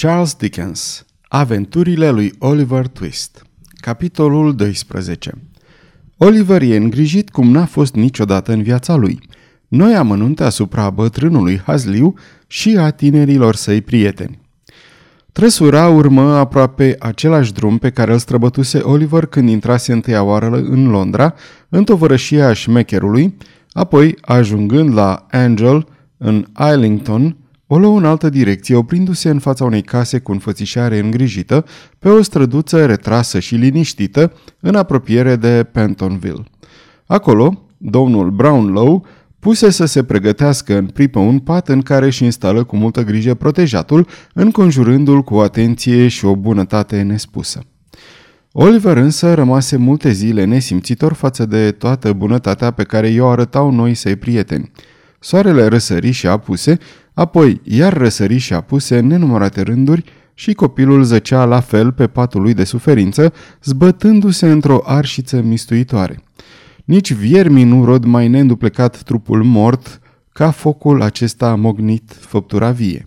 Charles Dickens Aventurile lui Oliver Twist Capitolul 12 Oliver e îngrijit cum n-a fost niciodată în viața lui. Noi amănunte asupra bătrânului Hazliu și a tinerilor săi prieteni. Trăsura urmă aproape același drum pe care îl străbătuse Oliver când intrase întâia oară în Londra, în tovărășia șmecherului, apoi ajungând la Angel, în Islington, o luă în altă direcție, oprindu-se în fața unei case cu înfățișare îngrijită, pe o străduță retrasă și liniștită, în apropiere de Pentonville. Acolo, domnul Brownlow puse să se pregătească în pripă un pat în care își instală cu multă grijă protejatul, înconjurându-l cu atenție și o bunătate nespusă. Oliver însă rămase multe zile nesimțitor față de toată bunătatea pe care i-o arătau noi săi prieteni. Soarele răsări și apuse, apoi iar răsări și apuse în nenumărate rânduri și copilul zăcea la fel pe patul lui de suferință, zbătându-se într-o arșiță mistuitoare. Nici viermii nu rod mai neînduplecat trupul mort ca focul acesta mognit făptura vie.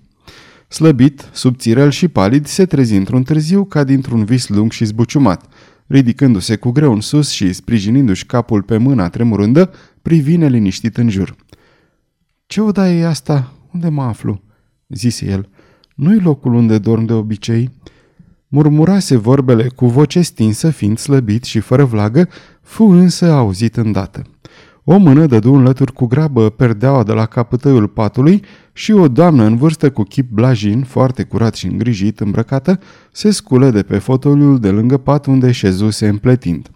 Slăbit, subțirel și palid, se trezi într-un târziu ca dintr-un vis lung și zbuciumat. Ridicându-se cu greu în sus și sprijinindu-și capul pe mâna tremurândă, privi neliniștit în jur. Ce odaie e asta? Unde mă aflu?" zise el. Nu-i locul unde dorm de obicei?" Murmurase vorbele cu voce stinsă, fiind slăbit și fără vlagă, fu însă auzit îndată. O mână dădu în lături cu grabă perdeaua de la capătăiul patului și o doamnă în vârstă cu chip blajin, foarte curat și îngrijit, îmbrăcată, se sculă de pe fotoliul de lângă pat unde șezuse împletind.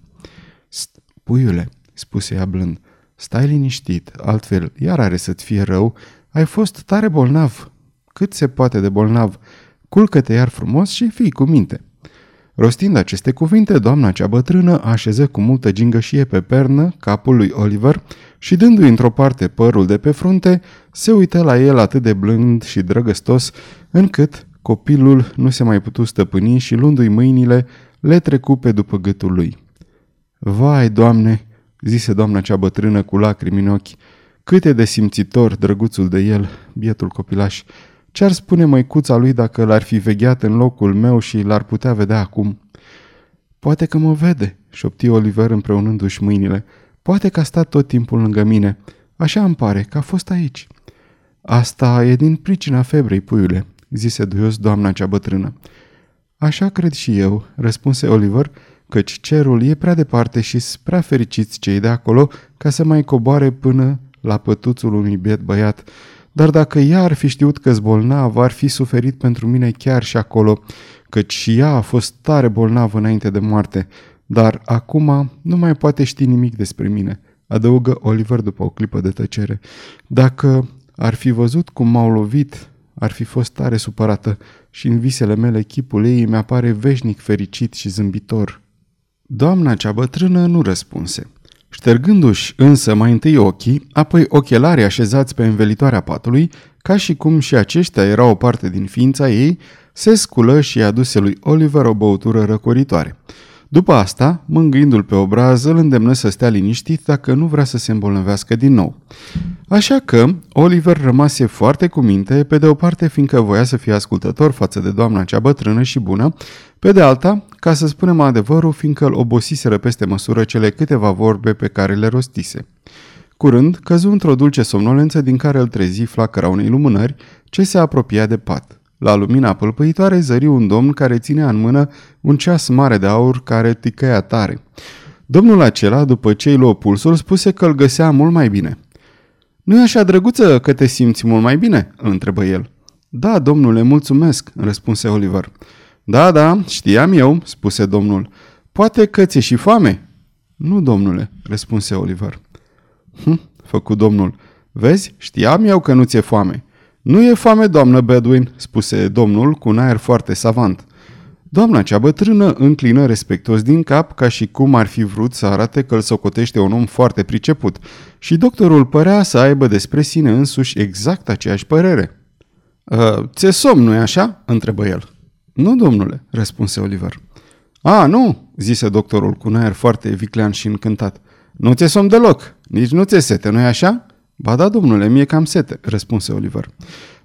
Puiule, spuse ea blând, stai liniștit, altfel iar are să-ți fie rău, ai fost tare bolnav, cât se poate de bolnav, culcă-te iar frumos și fii cu minte. Rostind aceste cuvinte, doamna cea bătrână așeză cu multă gingășie pe pernă capul lui Oliver și dându-i într-o parte părul de pe frunte, se uită la el atât de blând și drăgăstos, încât copilul nu se mai putu stăpâni și luându-i mâinile, le trecu pe după gâtul lui. Vai, doamne!" zise doamna cea bătrână cu lacrimi în ochi, cât e de simțitor drăguțul de el, bietul copilaș. Ce-ar spune măicuța lui dacă l-ar fi vegheat în locul meu și l-ar putea vedea acum? Poate că mă vede, șopti Oliver împreunându-și mâinile. Poate că a stat tot timpul lângă mine. Așa îmi pare că a fost aici. Asta e din pricina febrei, puiule, zise duios doamna cea bătrână. Așa cred și eu, răspunse Oliver, căci cerul e prea departe și prea fericiți cei de acolo ca să mai coboare până la pătuțul unui biet băiat dar dacă ea ar fi știut că-s bolnav, ar fi suferit pentru mine chiar și acolo, căci și ea a fost tare bolnavă înainte de moarte. Dar acum nu mai poate ști nimic despre mine, adăugă Oliver după o clipă de tăcere. Dacă ar fi văzut cum m-au lovit, ar fi fost tare supărată și în visele mele chipul ei mi-apare veșnic fericit și zâmbitor. Doamna cea bătrână nu răspunse. Ștergându-și însă mai întâi ochii, apoi ochelarii așezați pe învelitoarea patului, ca și cum și aceștia erau o parte din ființa ei, se sculă și aduse lui Oliver o băutură răcoritoare. După asta, mângâindu-l pe obraz, îl îndemnă să stea liniștit dacă nu vrea să se îmbolnăvească din nou. Așa că, Oliver rămase foarte cu minte, pe de o parte fiindcă voia să fie ascultător față de doamna cea bătrână și bună, pe de alta, ca să spunem adevărul, fiindcă îl obosiseră peste măsură cele câteva vorbe pe care le rostise. Curând, căzu într-o dulce somnolență din care îl trezi flacăra unei lumânări ce se apropia de pat. La lumina pâlpâitoare zări un domn care ținea în mână un ceas mare de aur care ticăia tare. Domnul acela, după ce îi luă pulsul, spuse că îl găsea mult mai bine. Nu-i așa drăguță că te simți mult mai bine?" îl întrebă el. Da, domnule, mulțumesc," răspunse Oliver. Da, da, știam eu," spuse domnul. Poate că ți-e și foame?" Nu, domnule," răspunse Oliver. Hm, făcu domnul. Vezi, știam eu că nu ți-e foame." Nu e foame, doamnă Bedwin," spuse domnul cu un aer foarte savant. Doamna cea bătrână înclină respectuos din cap ca și cum ar fi vrut să arate că îl socotește un om foarte priceput și doctorul părea să aibă despre sine însuși exact aceeași părere. Ă, ți-e somn, nu-i așa?" întrebă el. Nu, domnule," răspunse Oliver. A, nu," zise doctorul cu un aer foarte viclean și încântat. Nu ți-e somn deloc, nici nu ți-e sete, nu-i așa?" Ba da, domnule, mie cam sete, răspunse Oliver.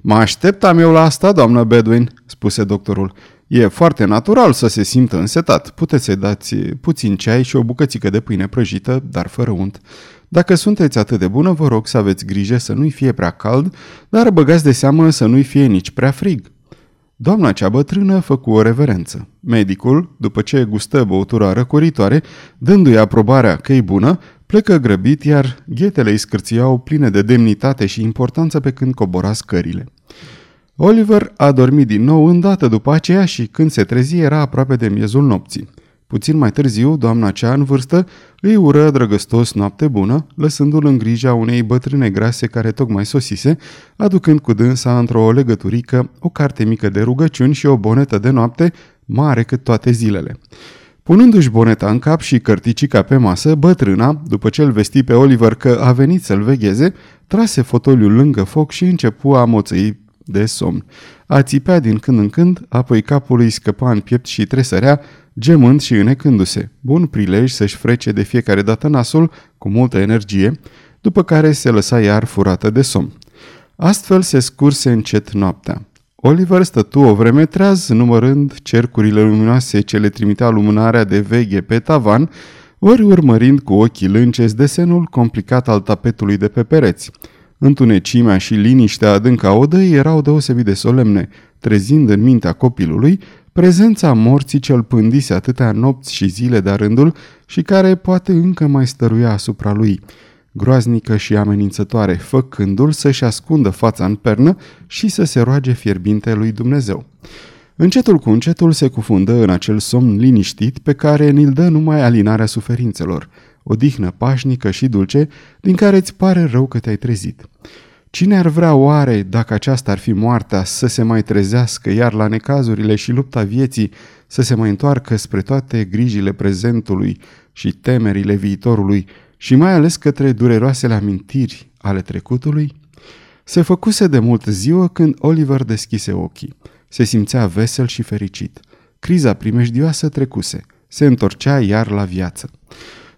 Mă așteptam eu la asta, doamnă Bedwin, spuse doctorul. E foarte natural să se simtă însetat. Puteți să-i dați puțin ceai și o bucățică de pâine prăjită, dar fără unt. Dacă sunteți atât de bună, vă rog să aveți grijă să nu-i fie prea cald, dar băgați de seamă să nu-i fie nici prea frig. Doamna cea bătrână făcu o reverență. Medicul, după ce gustă băutura răcoritoare, dându-i aprobarea că e bună, plecă grăbit, iar ghetele îi scârțiau pline de demnitate și importanță pe când cobora scările. Oliver a dormit din nou îndată după aceea și când se trezi era aproape de miezul nopții. Puțin mai târziu, doamna cea în vârstă îi ură drăgăstos noapte bună, lăsându-l în grija unei bătrâne grase care tocmai sosise, aducând cu dânsa într-o legăturică o carte mică de rugăciuni și o bonetă de noapte mare cât toate zilele. Punându-și boneta în cap și cărticica pe masă, bătrâna, după ce îl vesti pe Oliver că a venit să-l vegheze, trase fotoliul lângă foc și începu a moțăi de somn. A țipea din când în când, apoi capul îi scăpa în piept și tresărea, gemând și înecându-se. Bun prilej să-și frece de fiecare dată nasul cu multă energie, după care se lăsa iar furată de somn. Astfel se scurse încet noaptea. Oliver stătu o vreme treaz, numărând cercurile luminoase ce le trimitea lumânarea de veghe pe tavan, ori urmărind cu ochii lânceți desenul complicat al tapetului de pe pereți. Întunecimea și liniștea adâncă a odăii erau deosebit de solemne, trezind în mintea copilului prezența morții ce-l pândise atâtea nopți și zile de rândul și care poate încă mai stăruia asupra lui, groaznică și amenințătoare, făcându-l să-și ascundă fața în pernă și să se roage fierbinte lui Dumnezeu. Încetul cu încetul se cufundă în acel somn liniștit pe care ni-l dă numai alinarea suferințelor, o dihnă pașnică și dulce din care îți pare rău că te-ai trezit. Cine ar vrea oare, dacă aceasta ar fi moartea, să se mai trezească, iar la necazurile și lupta vieții să se mai întoarcă spre toate grijile prezentului și temerile viitorului și mai ales către dureroasele amintiri ale trecutului? Se făcuse de mult ziua când Oliver deschise ochii. Se simțea vesel și fericit. Criza primejdioasă trecuse. Se întorcea iar la viață.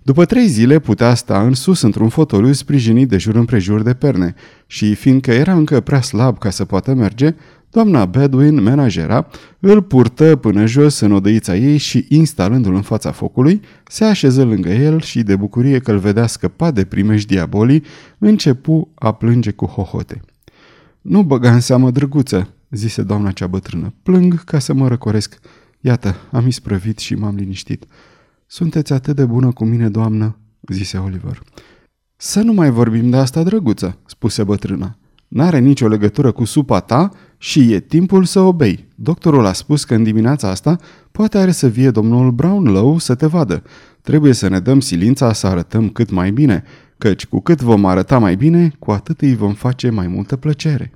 După trei zile putea sta în sus într-un fotoliu sprijinit de jur împrejur de perne și, fiindcă era încă prea slab ca să poată merge, doamna Bedwin, menajera, îl purtă până jos în odăița ei și, instalându-l în fața focului, se așeză lângă el și, de bucurie că îl vedea scăpat de primești diabolii, începu a plânge cu hohote. Nu băga în seamă, drăguță," zise doamna cea bătrână. Plâng ca să mă răcoresc. Iată, am isprăvit și m-am liniștit." Sunteți atât de bună cu mine, doamnă," zise Oliver. Să nu mai vorbim de asta, drăguță," spuse bătrâna. N-are nicio legătură cu supa ta și e timpul să obei. Doctorul a spus că în dimineața asta poate are să vie domnul Brownlow să te vadă. Trebuie să ne dăm silința să arătăm cât mai bine, căci cu cât vom arăta mai bine, cu atât îi vom face mai multă plăcere.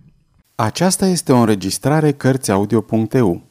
Aceasta este o înregistrare Cărțiaudio.eu.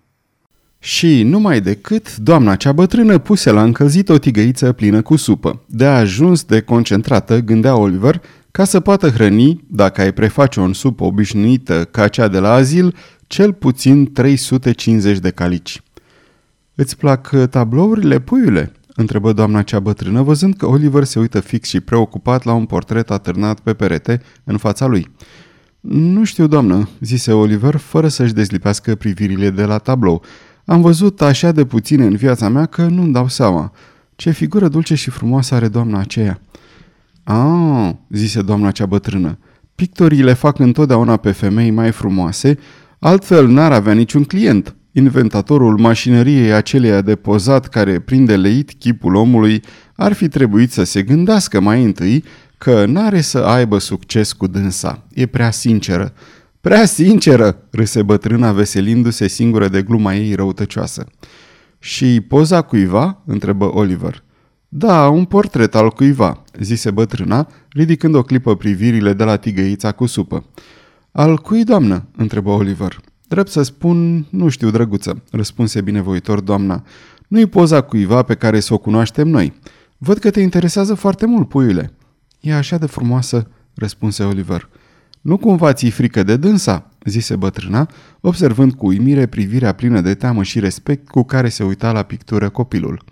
Și numai decât, doamna cea bătrână puse la încălzit o tigăiță plină cu supă. De ajuns de concentrată, gândea Oliver, ca să poată hrăni, dacă ai preface o supă obișnuită ca cea de la azil, cel puțin 350 de calici. Îți plac tablourile, puiule?" întrebă doamna cea bătrână, văzând că Oliver se uită fix și preocupat la un portret atârnat pe perete în fața lui. Nu știu, doamnă," zise Oliver, fără să-și dezlipească privirile de la tablou. Am văzut așa de puține în viața mea că nu-mi dau seama. Ce figură dulce și frumoasă are doamna aceea. Ah, zise doamna cea bătrână, pictorii le fac întotdeauna pe femei mai frumoase, altfel n-ar avea niciun client. Inventatorul mașinăriei aceleia de pozat care prinde leit chipul omului ar fi trebuit să se gândească mai întâi că n-are să aibă succes cu dânsa. E prea sinceră. Prea sinceră, râse bătrâna veselindu-se singură de gluma ei răutăcioasă. Și poza cuiva? întrebă Oliver. Da, un portret al cuiva, zise bătrâna, ridicând o clipă privirile de la tigăița cu supă. Al cui, doamnă? întrebă Oliver. Drept să spun, nu știu, drăguță, răspunse binevoitor doamna. Nu-i poza cuiva pe care să o cunoaștem noi. Văd că te interesează foarte mult, puiule. E așa de frumoasă, răspunse Oliver. Nu cumva ți frică de dânsa?" zise bătrâna, observând cu uimire privirea plină de teamă și respect cu care se uita la pictură copilul.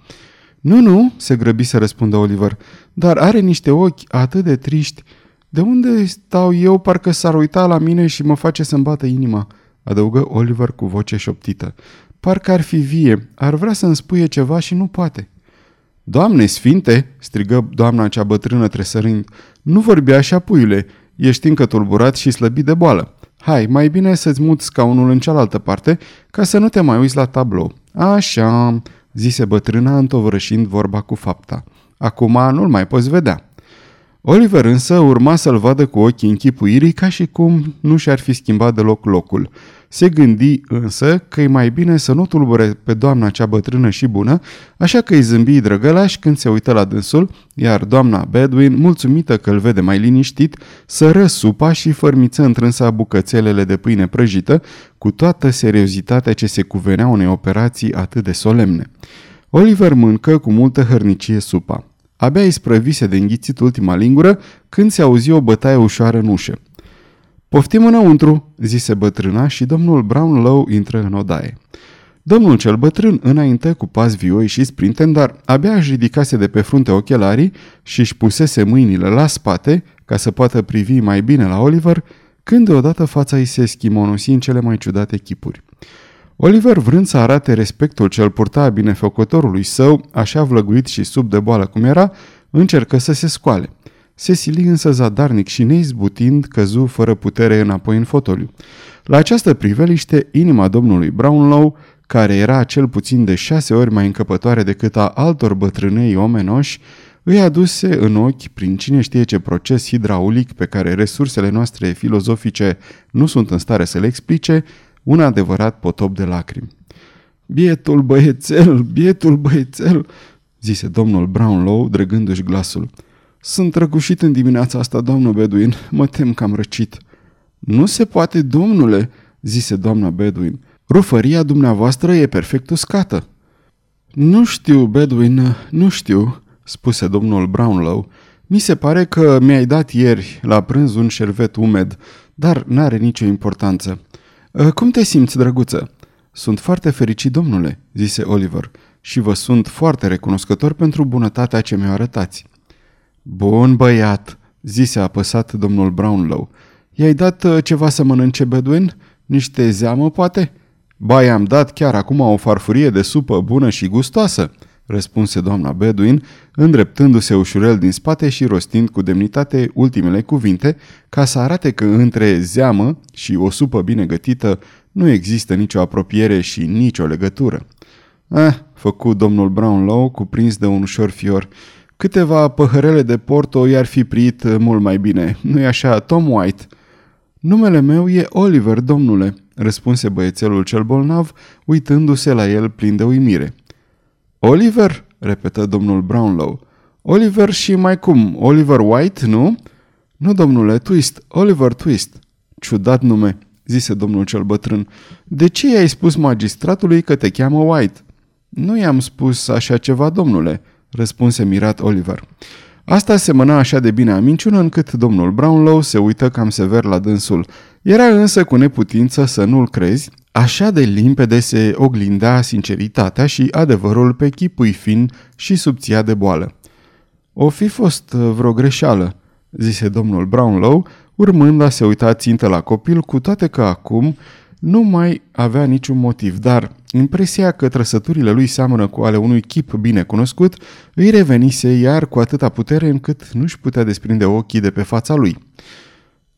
Nu, nu, se grăbi să răspundă Oliver, dar are niște ochi atât de triști. De unde stau eu parcă s-ar uita la mine și mă face să-mi bată inima, adăugă Oliver cu voce șoptită. Parcă ar fi vie, ar vrea să-mi spuie ceva și nu poate. Doamne sfinte, strigă doamna cea bătrână tresărind, nu vorbi așa, puiule, ești încă tulburat și slăbit de boală. Hai, mai bine să-ți muți scaunul în cealaltă parte, ca să nu te mai uiți la tablou. Așa, zise bătrâna întovărășind vorba cu fapta. Acum nu-l mai poți vedea. Oliver însă urma să-l vadă cu ochii închipuirii ca și cum nu și-ar fi schimbat deloc locul. Se gândi însă că e mai bine să nu tulbure pe doamna cea bătrână și bună, așa că îi zâmbi drăgălaș când se uită la dânsul, iar doamna Bedwin, mulțumită că îl vede mai liniștit, sără supa și fărmiță întrânsa bucățelele de pâine prăjită, cu toată seriozitatea ce se cuvenea unei operații atât de solemne. Oliver mâncă cu multă hărnicie supa. Abia îi sprăvise de înghițit ultima lingură când se auzi o bătaie ușoară în ușă. Poftim înăuntru, zise bătrâna și domnul Brownlow intră în odaie. Domnul cel bătrân înainte cu pas vioi și sprinten, dar abia își ridicase de pe frunte ochelarii și își pusese mâinile la spate ca să poată privi mai bine la Oliver, când deodată fața îi se schimonosi în cele mai ciudate chipuri. Oliver, vrând să arate respectul ce îl purta binefăcătorului său, așa vlăguit și sub de boală cum era, încercă să se scoale. Cecily însă zadarnic și neizbutind căzu fără putere înapoi în fotoliu. La această priveliște, inima domnului Brownlow, care era cel puțin de șase ori mai încăpătoare decât a altor bătrânei omenoși, îi aduse în ochi, prin cine știe ce proces hidraulic pe care resursele noastre filozofice nu sunt în stare să le explice, un adevărat potop de lacrimi. Bietul băiețel, bietul băiețel, zise domnul Brownlow, drăgându-și glasul. Sunt răgușit în dimineața asta, doamnă Bedouin. Mă tem că am răcit." Nu se poate, domnule," zise doamna Bedouin. Rufăria dumneavoastră e perfect uscată." Nu știu, Bedouin, nu știu," spuse domnul Brownlow. Mi se pare că mi-ai dat ieri la prânz un șervet umed, dar n-are nicio importanță. Ă, cum te simți, drăguță?" Sunt foarte fericit, domnule," zise Oliver, și vă sunt foarte recunoscător pentru bunătatea ce mi-o arătați." Bun băiat, zise apăsat domnul Brownlow. I-ai dat uh, ceva să mănânce, Bedouin? Niște zeamă, poate?" Ba, i-am dat chiar acum o farfurie de supă bună și gustoasă," răspunse doamna Bedouin, îndreptându-se ușurel din spate și rostind cu demnitate ultimele cuvinte, ca să arate că între zeamă și o supă bine gătită nu există nicio apropiere și nicio legătură. Ah, făcut domnul Brownlow, cuprins de un ușor fior, Câteva păhărele de porto i-ar fi prit mult mai bine. Nu-i așa, Tom White?" Numele meu e Oliver, domnule," răspunse băiețelul cel bolnav, uitându-se la el plin de uimire. Oliver?" repetă domnul Brownlow. Oliver și mai cum, Oliver White, nu?" Nu, domnule, Twist, Oliver Twist." Ciudat nume," zise domnul cel bătrân. De ce i-ai spus magistratului că te cheamă White?" Nu i-am spus așa ceva, domnule," răspunse mirat Oliver. Asta semăna așa de bine a minciună încât domnul Brownlow se uită cam sever la dânsul. Era însă cu neputință să nu-l crezi, așa de limpede se oglindea sinceritatea și adevărul pe chipui fin și subția de boală. O fi fost uh, vreo greșeală, zise domnul Brownlow, urmând a se uita țintă la copil, cu toate că acum nu mai avea niciun motiv, dar impresia că trăsăturile lui seamănă cu ale unui chip bine cunoscut îi revenise iar cu atâta putere încât nu-și putea desprinde ochii de pe fața lui.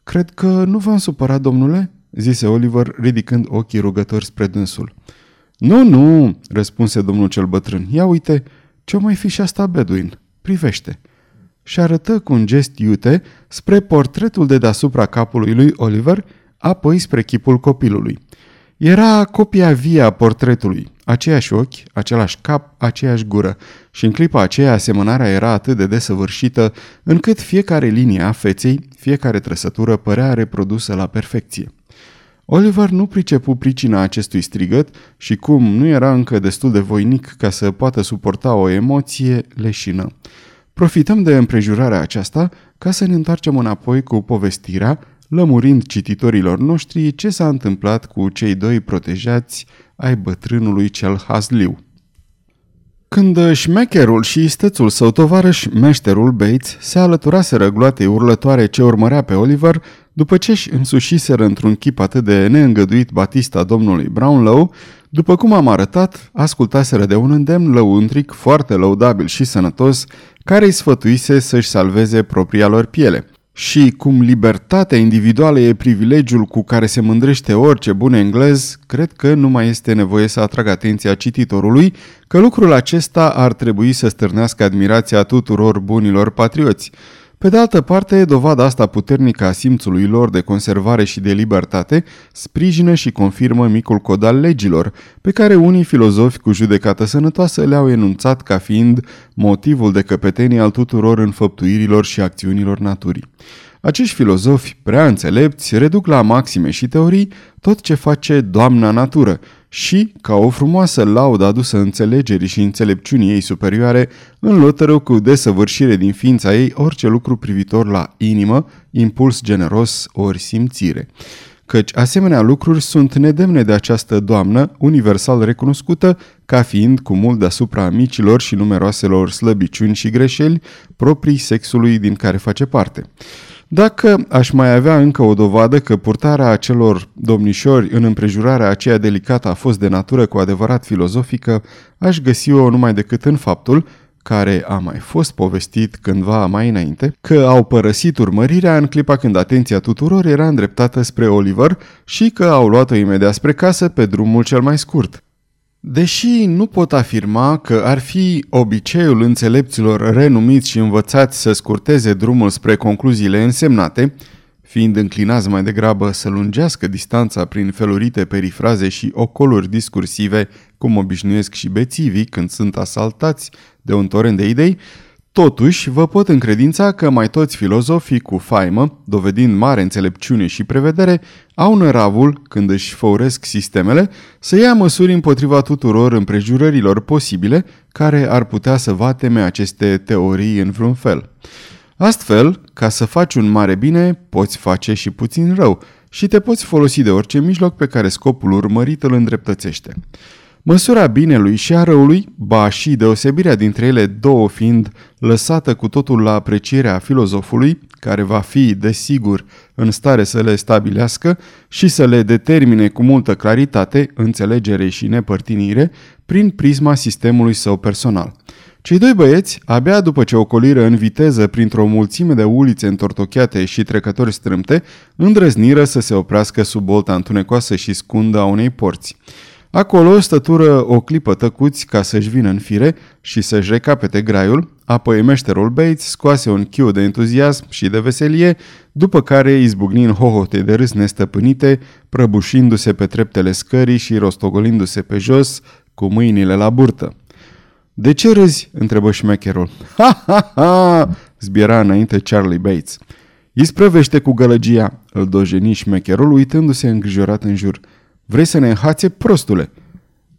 Cred că nu v-am supărat, domnule?" zise Oliver, ridicând ochii rugători spre dânsul. Nu, nu," răspunse domnul cel bătrân. Ia uite, ce mai fi și asta Bedouin? Privește." și arătă cu un gest iute spre portretul de deasupra capului lui Oliver, apoi spre chipul copilului. Era copia vie a portretului, aceiași ochi, același cap, aceeași gură și în clipa aceea asemănarea era atât de desăvârșită încât fiecare linie a feței, fiecare trăsătură părea reprodusă la perfecție. Oliver nu pricepu pricina acestui strigăt și cum nu era încă destul de voinic ca să poată suporta o emoție leșină. Profităm de împrejurarea aceasta ca să ne întoarcem înapoi cu povestirea, lămurind cititorilor noștri ce s-a întâmplat cu cei doi protejați ai bătrânului cel hazliu. Când șmecherul și istețul său tovarăș, meșterul Bates, se alăturaseră gloatei urlătoare ce urmărea pe Oliver, după ce își însușiseră într-un chip atât de neîngăduit batista domnului Brownlow, după cum am arătat, ascultaseră de un îndemn lăuntric foarte lăudabil și sănătos, care îi sfătuise să-și salveze propria lor piele. Și cum libertatea individuală e privilegiul cu care se mândrește orice bun englez, cred că nu mai este nevoie să atrag atenția cititorului că lucrul acesta ar trebui să stârnească admirația tuturor bunilor patrioți. Pe de altă parte, dovada asta puternică a simțului lor de conservare și de libertate sprijină și confirmă micul cod al legilor, pe care unii filozofi cu judecată sănătoasă le-au enunțat ca fiind motivul de căpetenie al tuturor înfăptuirilor și acțiunilor naturii. Acești filozofi prea înțelepți reduc la maxime și teorii tot ce face doamna natură și, ca o frumoasă laudă adusă înțelegerii și înțelepciunii ei superioare, înlătără cu desăvârșire din ființa ei orice lucru privitor la inimă, impuls generos ori simțire căci asemenea lucruri sunt nedemne de această doamnă, universal recunoscută ca fiind cu mult deasupra micilor și numeroaselor slăbiciuni și greșeli proprii sexului din care face parte. Dacă aș mai avea încă o dovadă că purtarea acelor domnișori în împrejurarea aceea delicată a fost de natură cu adevărat filozofică, aș găsi-o numai decât în faptul care a mai fost povestit cândva mai înainte, că au părăsit urmărirea în clipa când atenția tuturor era îndreptată spre Oliver și că au luat-o imediat spre casă pe drumul cel mai scurt. Deși nu pot afirma că ar fi obiceiul înțelepților renumiți și învățați să scurteze drumul spre concluziile însemnate, fiind înclinați mai degrabă să lungească distanța prin felurite perifraze și ocoluri discursive, cum obișnuiesc și bețivii când sunt asaltați de un torent de idei, Totuși, vă pot încredința că mai toți filozofii cu faimă, dovedind mare înțelepciune și prevedere, au năravul, când își făuresc sistemele, să ia măsuri împotriva tuturor împrejurărilor posibile care ar putea să vateme aceste teorii în vreun fel. Astfel, ca să faci un mare bine, poți face și puțin rău și te poți folosi de orice mijloc pe care scopul urmărit îl îndreptățește. Măsura binelui și a răului, ba și deosebirea dintre ele două fiind lăsată cu totul la aprecierea filozofului, care va fi, desigur, în stare să le stabilească și să le determine cu multă claritate, înțelegere și nepărtinire, prin prisma sistemului său personal. Cei doi băieți, abia după ce ocoliră în viteză printr-o mulțime de ulițe întortocheate și trecători strâmte, îndrăzniră să se oprească sub bolta întunecoasă și scundă a unei porți. Acolo stătură o clipă tăcuți ca să-și vină în fire și să-și recapete graiul, apoi meșterul Bates scoase un chiu de entuziasm și de veselie, după care izbucni în hohote de râs nestăpânite, prăbușindu-se pe treptele scării și rostogolindu-se pe jos cu mâinile la burtă. De ce râzi?" întrebă șmecherul. Ha, ha, ha!" zbiera înainte Charlie Bates. Isprăvește cu gălăgia, îl dojeni șmecherul, uitându-se îngrijorat în jur. Vrei să ne înhațe, prostule?"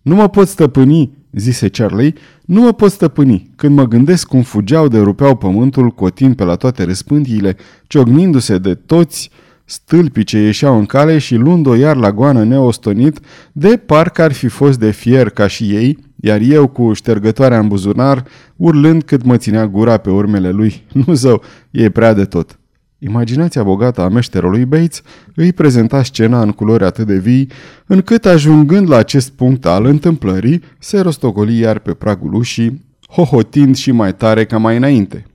Nu mă pot stăpâni," zise Charlie, nu mă pot stăpâni. Când mă gândesc cum fugeau de rupeau pământul, cotind pe la toate răspândiile, ciognindu-se de toți stâlpii ce ieșeau în cale și luând-o iar la goană neostonit, de parcă ar fi fost de fier ca și ei, iar eu cu ștergătoarea în buzunar, urlând cât mă ținea gura pe urmele lui. Nu zău, e prea de tot. Imaginația bogată a meșterului Bates îi prezenta scena în culori atât de vii, încât ajungând la acest punct al întâmplării, se rostogoli iar pe pragul ușii, hohotind și mai tare ca mai înainte.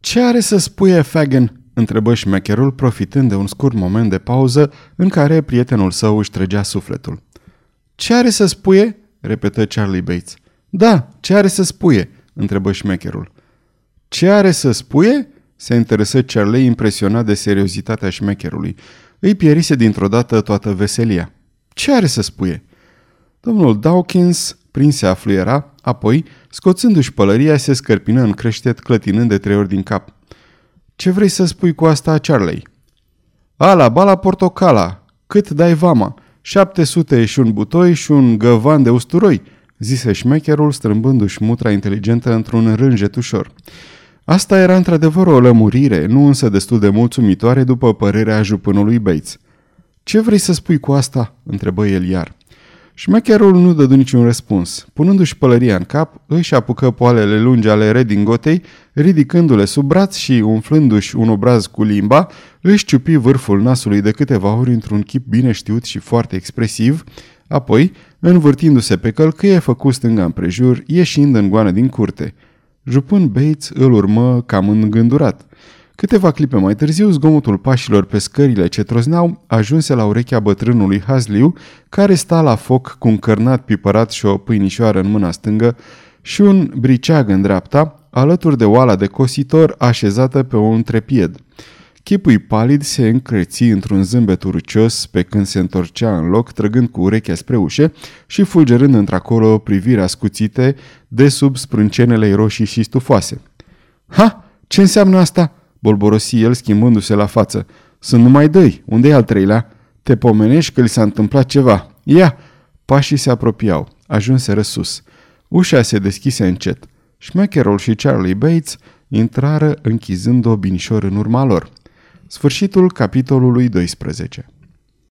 Ce are să spuie Fagan?" întrebă șmecherul, profitând de un scurt moment de pauză în care prietenul său își trăgea sufletul. Ce are să spuie?" repetă Charlie Bates. Da, ce are să spuie?" întrebă șmecherul. Ce are să spuie?" Se interesă Charlie impresionat de seriozitatea șmecherului. Îi pierise dintr-o dată toată veselia. Ce are să spuie?" Domnul Dawkins prinse a fluiera, apoi, scoțându-și pălăria, se scărpină în creștet, clătinând de trei ori din cap. Ce vrei să spui cu asta, Charlie?" Ala, bala portocala, cât dai vama? 700 și un butoi și un găvan de usturoi, zise șmecherul strâmbându-și mutra inteligentă într-un rânjet ușor. Asta era într-adevăr o lămurire, nu însă destul de mulțumitoare după părerea jupânului Bates. Ce vrei să spui cu asta?" întrebă el iar. Șmecherul nu dădu niciun răspuns. Punându-și pălăria în cap, își apucă poalele lungi ale redingotei, ridicându-le sub braț și, umflându-și un obraz cu limba, își ciupi vârful nasului de câteva ori într-un chip bine știut și foarte expresiv, apoi, învârtindu-se pe călcâie, făcu stânga împrejur, ieșind în goană din curte. Jupân Bates îl urmă cam îngândurat. Câteva clipe mai târziu, zgomotul pașilor pe scările ce trozneau ajunse la urechea bătrânului Hazliu, care sta la foc cu un cărnat pipărat și o pâinișoară în mâna stângă și un briceag în dreapta, alături de oala de cositor așezată pe un trepied. Chipul palid se încreți într-un zâmbet urcios pe când se întorcea în loc, trăgând cu urechea spre ușe și fulgerând într-acolo privirea scuțite de sub sprâncenele roșii și stufoase. Ha! Ce înseamnă asta?" bolborosi el schimbându-se la față. Sunt numai doi, unde e al treilea? Te pomenești că li s-a întâmplat ceva. Ia! Pașii se apropiau, ajunse sus. Ușa se deschise încet. Șmecherul și Charlie Bates intrară închizând-o binișor în urma lor. Sfârșitul capitolului 12